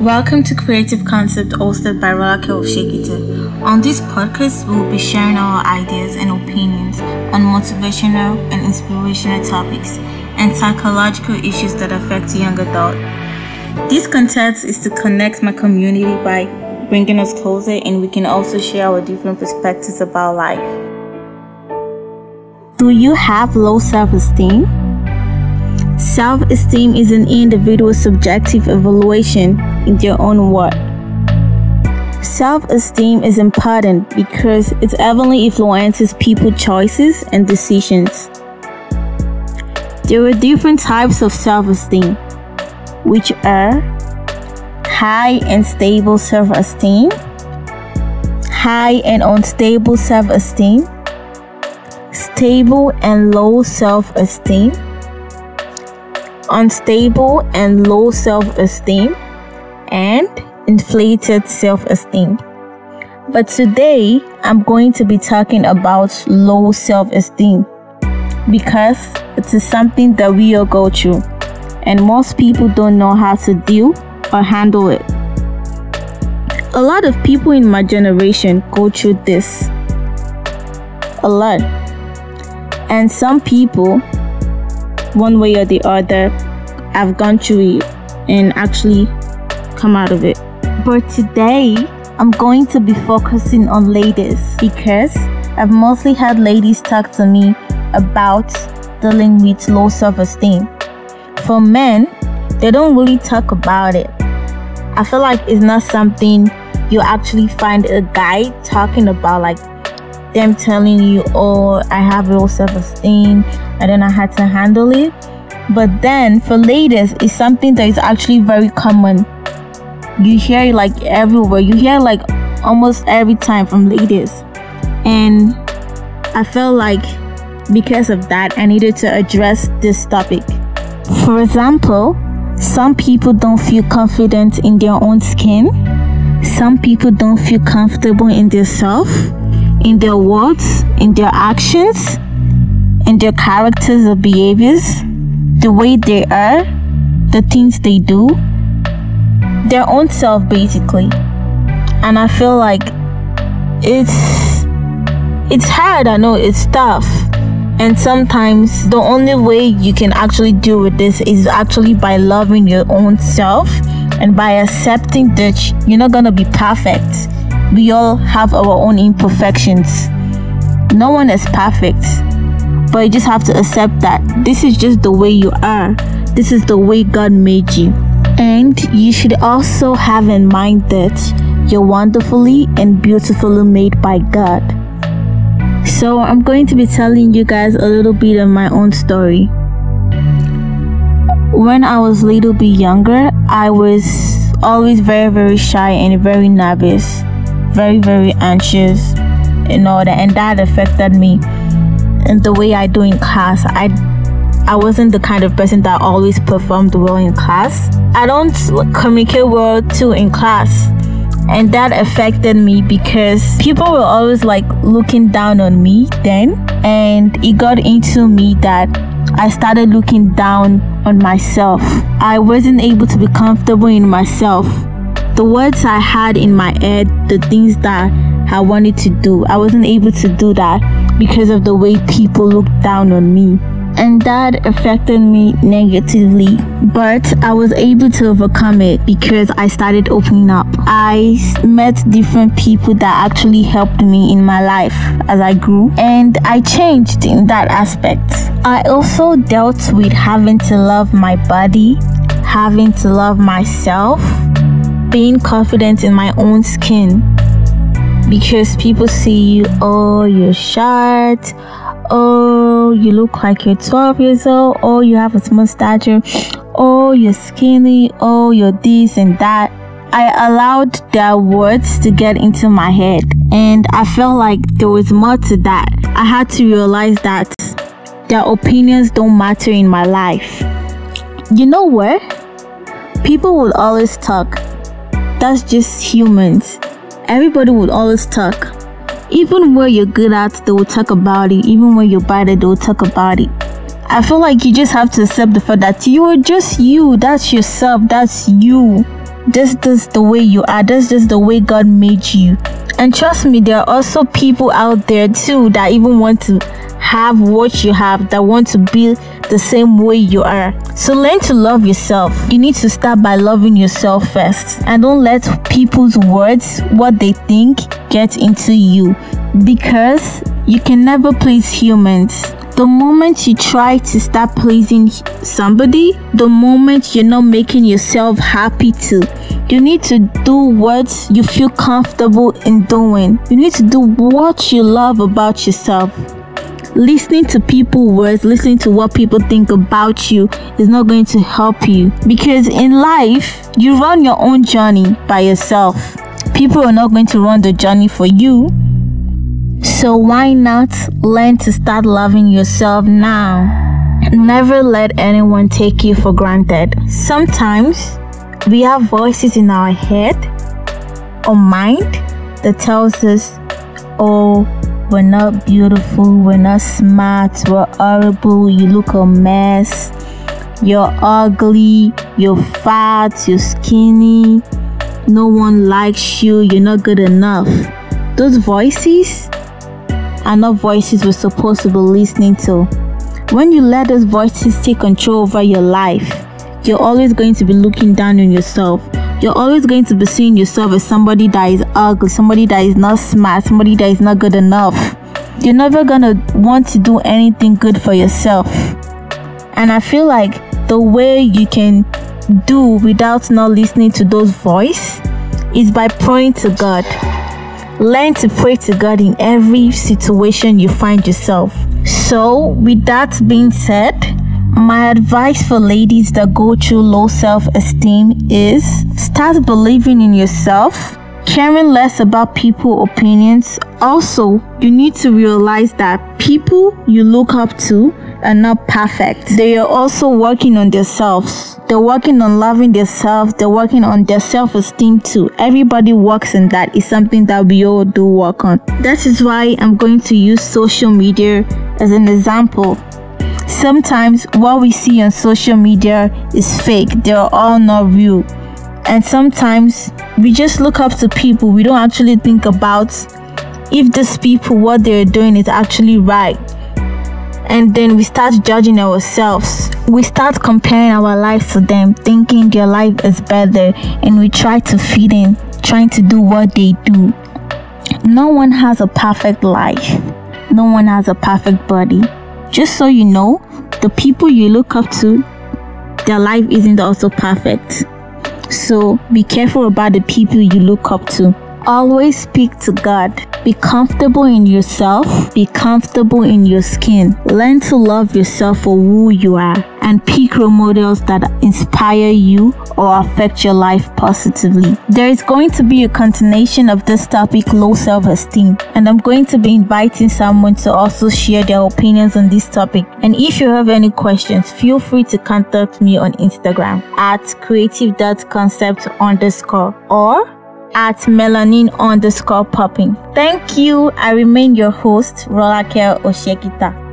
Welcome to Creative Concept hosted by Rolake Oshekita. On this podcast, we will be sharing our ideas and opinions on motivational and inspirational topics and psychological issues that affect young adults. This content is to connect my community by bringing us closer and we can also share our different perspectives about life. Do you have low self-esteem? Self esteem is an individual subjective evaluation their own worth. Self esteem is important because it heavily influences people's choices and decisions. There are different types of self esteem, which are high and stable self esteem, high and unstable self esteem, stable and low self esteem unstable and low self esteem, and inflated self esteem. But today, I'm going to be talking about low self esteem because it is something that we all go through, and most people don't know how to deal or handle it. A lot of people in my generation go through this. A lot. And some people one way or the other, I've gone through it and actually come out of it. But today, I'm going to be focusing on ladies because I've mostly had ladies talk to me about dealing with low self esteem. For men, they don't really talk about it. I feel like it's not something you actually find a guy talking about, like them telling you, oh, I have low self esteem, I don't know how to handle it. But then for ladies, it's something that is actually very common. You hear it like everywhere, you hear like almost every time from ladies. And I felt like because of that, I needed to address this topic. For example, some people don't feel confident in their own skin. Some people don't feel comfortable in their self in their words, in their actions, in their characters or behaviors, the way they are, the things they do, their own self basically. And I feel like it's it's hard, I know it's tough. And sometimes the only way you can actually deal with this is actually by loving your own self and by accepting that you're not gonna be perfect we all have our own imperfections. No one is perfect, but you just have to accept that this is just the way you are. This is the way God made you. And you should also have in mind that you're wonderfully and beautifully made by God. So, I'm going to be telling you guys a little bit of my own story. When I was a little bit younger, I was always very, very shy and very nervous very very anxious and all that and that affected me in the way I do in class I I wasn't the kind of person that always performed well in class I don't communicate well too in class and that affected me because people were always like looking down on me then and it got into me that I started looking down on myself. I wasn't able to be comfortable in myself the words I had in my head, the things that I wanted to do, I wasn't able to do that because of the way people looked down on me. And that affected me negatively, but I was able to overcome it because I started opening up. I met different people that actually helped me in my life as I grew, and I changed in that aspect. I also dealt with having to love my body, having to love myself, being confident in my own skin because people see you, oh, you're short, oh, you look like you're 12 years old, oh, you have a small stature, oh, you're skinny, oh, you're this and that. I allowed their words to get into my head, and I felt like there was more to that. I had to realize that their opinions don't matter in my life. You know what? People will always talk that's just humans. Everybody would always talk. Even where you're good at, they will talk about it. Even when you're bad at, they will talk about it. I feel like you just have to accept the fact that you are just you. That's yourself. That's you. This is the way you are. This is the way God made you. And trust me, there are also people out there too that even want to have what you have, that want to be the same way you are. So learn to love yourself. You need to start by loving yourself first. And don't let people's words, what they think, get into you. Because you can never please humans. The moment you try to start pleasing somebody, the moment you're not making yourself happy too. You need to do what you feel comfortable in doing. You need to do what you love about yourself. Listening to people words, listening to what people think about you is not going to help you because in life, you run your own journey by yourself. People are not going to run the journey for you. So why not learn to start loving yourself now? Never let anyone take you for granted. Sometimes we have voices in our head or mind that tells us, oh, we're not beautiful, we're not smart, we're horrible, you look a mess, you're ugly, you're fat, you're skinny, no one likes you, you're not good enough. Those voices are not voices we're supposed to be listening to. When you let those voices take control over your life, you're always going to be looking down on yourself. You're always going to be seeing yourself as somebody that is ugly, somebody that is not smart, somebody that is not good enough. You're never gonna want to do anything good for yourself. And I feel like the way you can do without not listening to those voice is by praying to God. Learn to pray to God in every situation you find yourself. So, with that being said, my advice for ladies that go through low self esteem is start believing in yourself, caring less about people opinions. Also, you need to realize that people you look up to are not perfect. They are also working on themselves. They're working on loving themselves. They're working on their self-esteem too. Everybody works in that. It's something that we all do work on. That is why I'm going to use social media as an example sometimes what we see on social media is fake, they're all not real. And sometimes we just look up to people, we don't actually think about if these people, what they're doing is actually right. And then we start judging ourselves. We start comparing our lives to them, thinking their life is better, and we try to fit in, trying to do what they do. No one has a perfect life, no one has a perfect body. Just so you know, the people you look up to, their life isn't also perfect. So be careful about the people you look up to. Always speak to God. Be comfortable in yourself. Be comfortable in your skin. Learn to love yourself for who you are and pick role models that inspire you or affect your life positively. There is going to be a continuation of this topic, low self esteem, and I'm going to be inviting someone to also share their opinions on this topic. And if you have any questions, feel free to contact me on Instagram at creative.concept underscore or at melanin underscore popping. Thank you. I remain your host, Rolake Oshekita.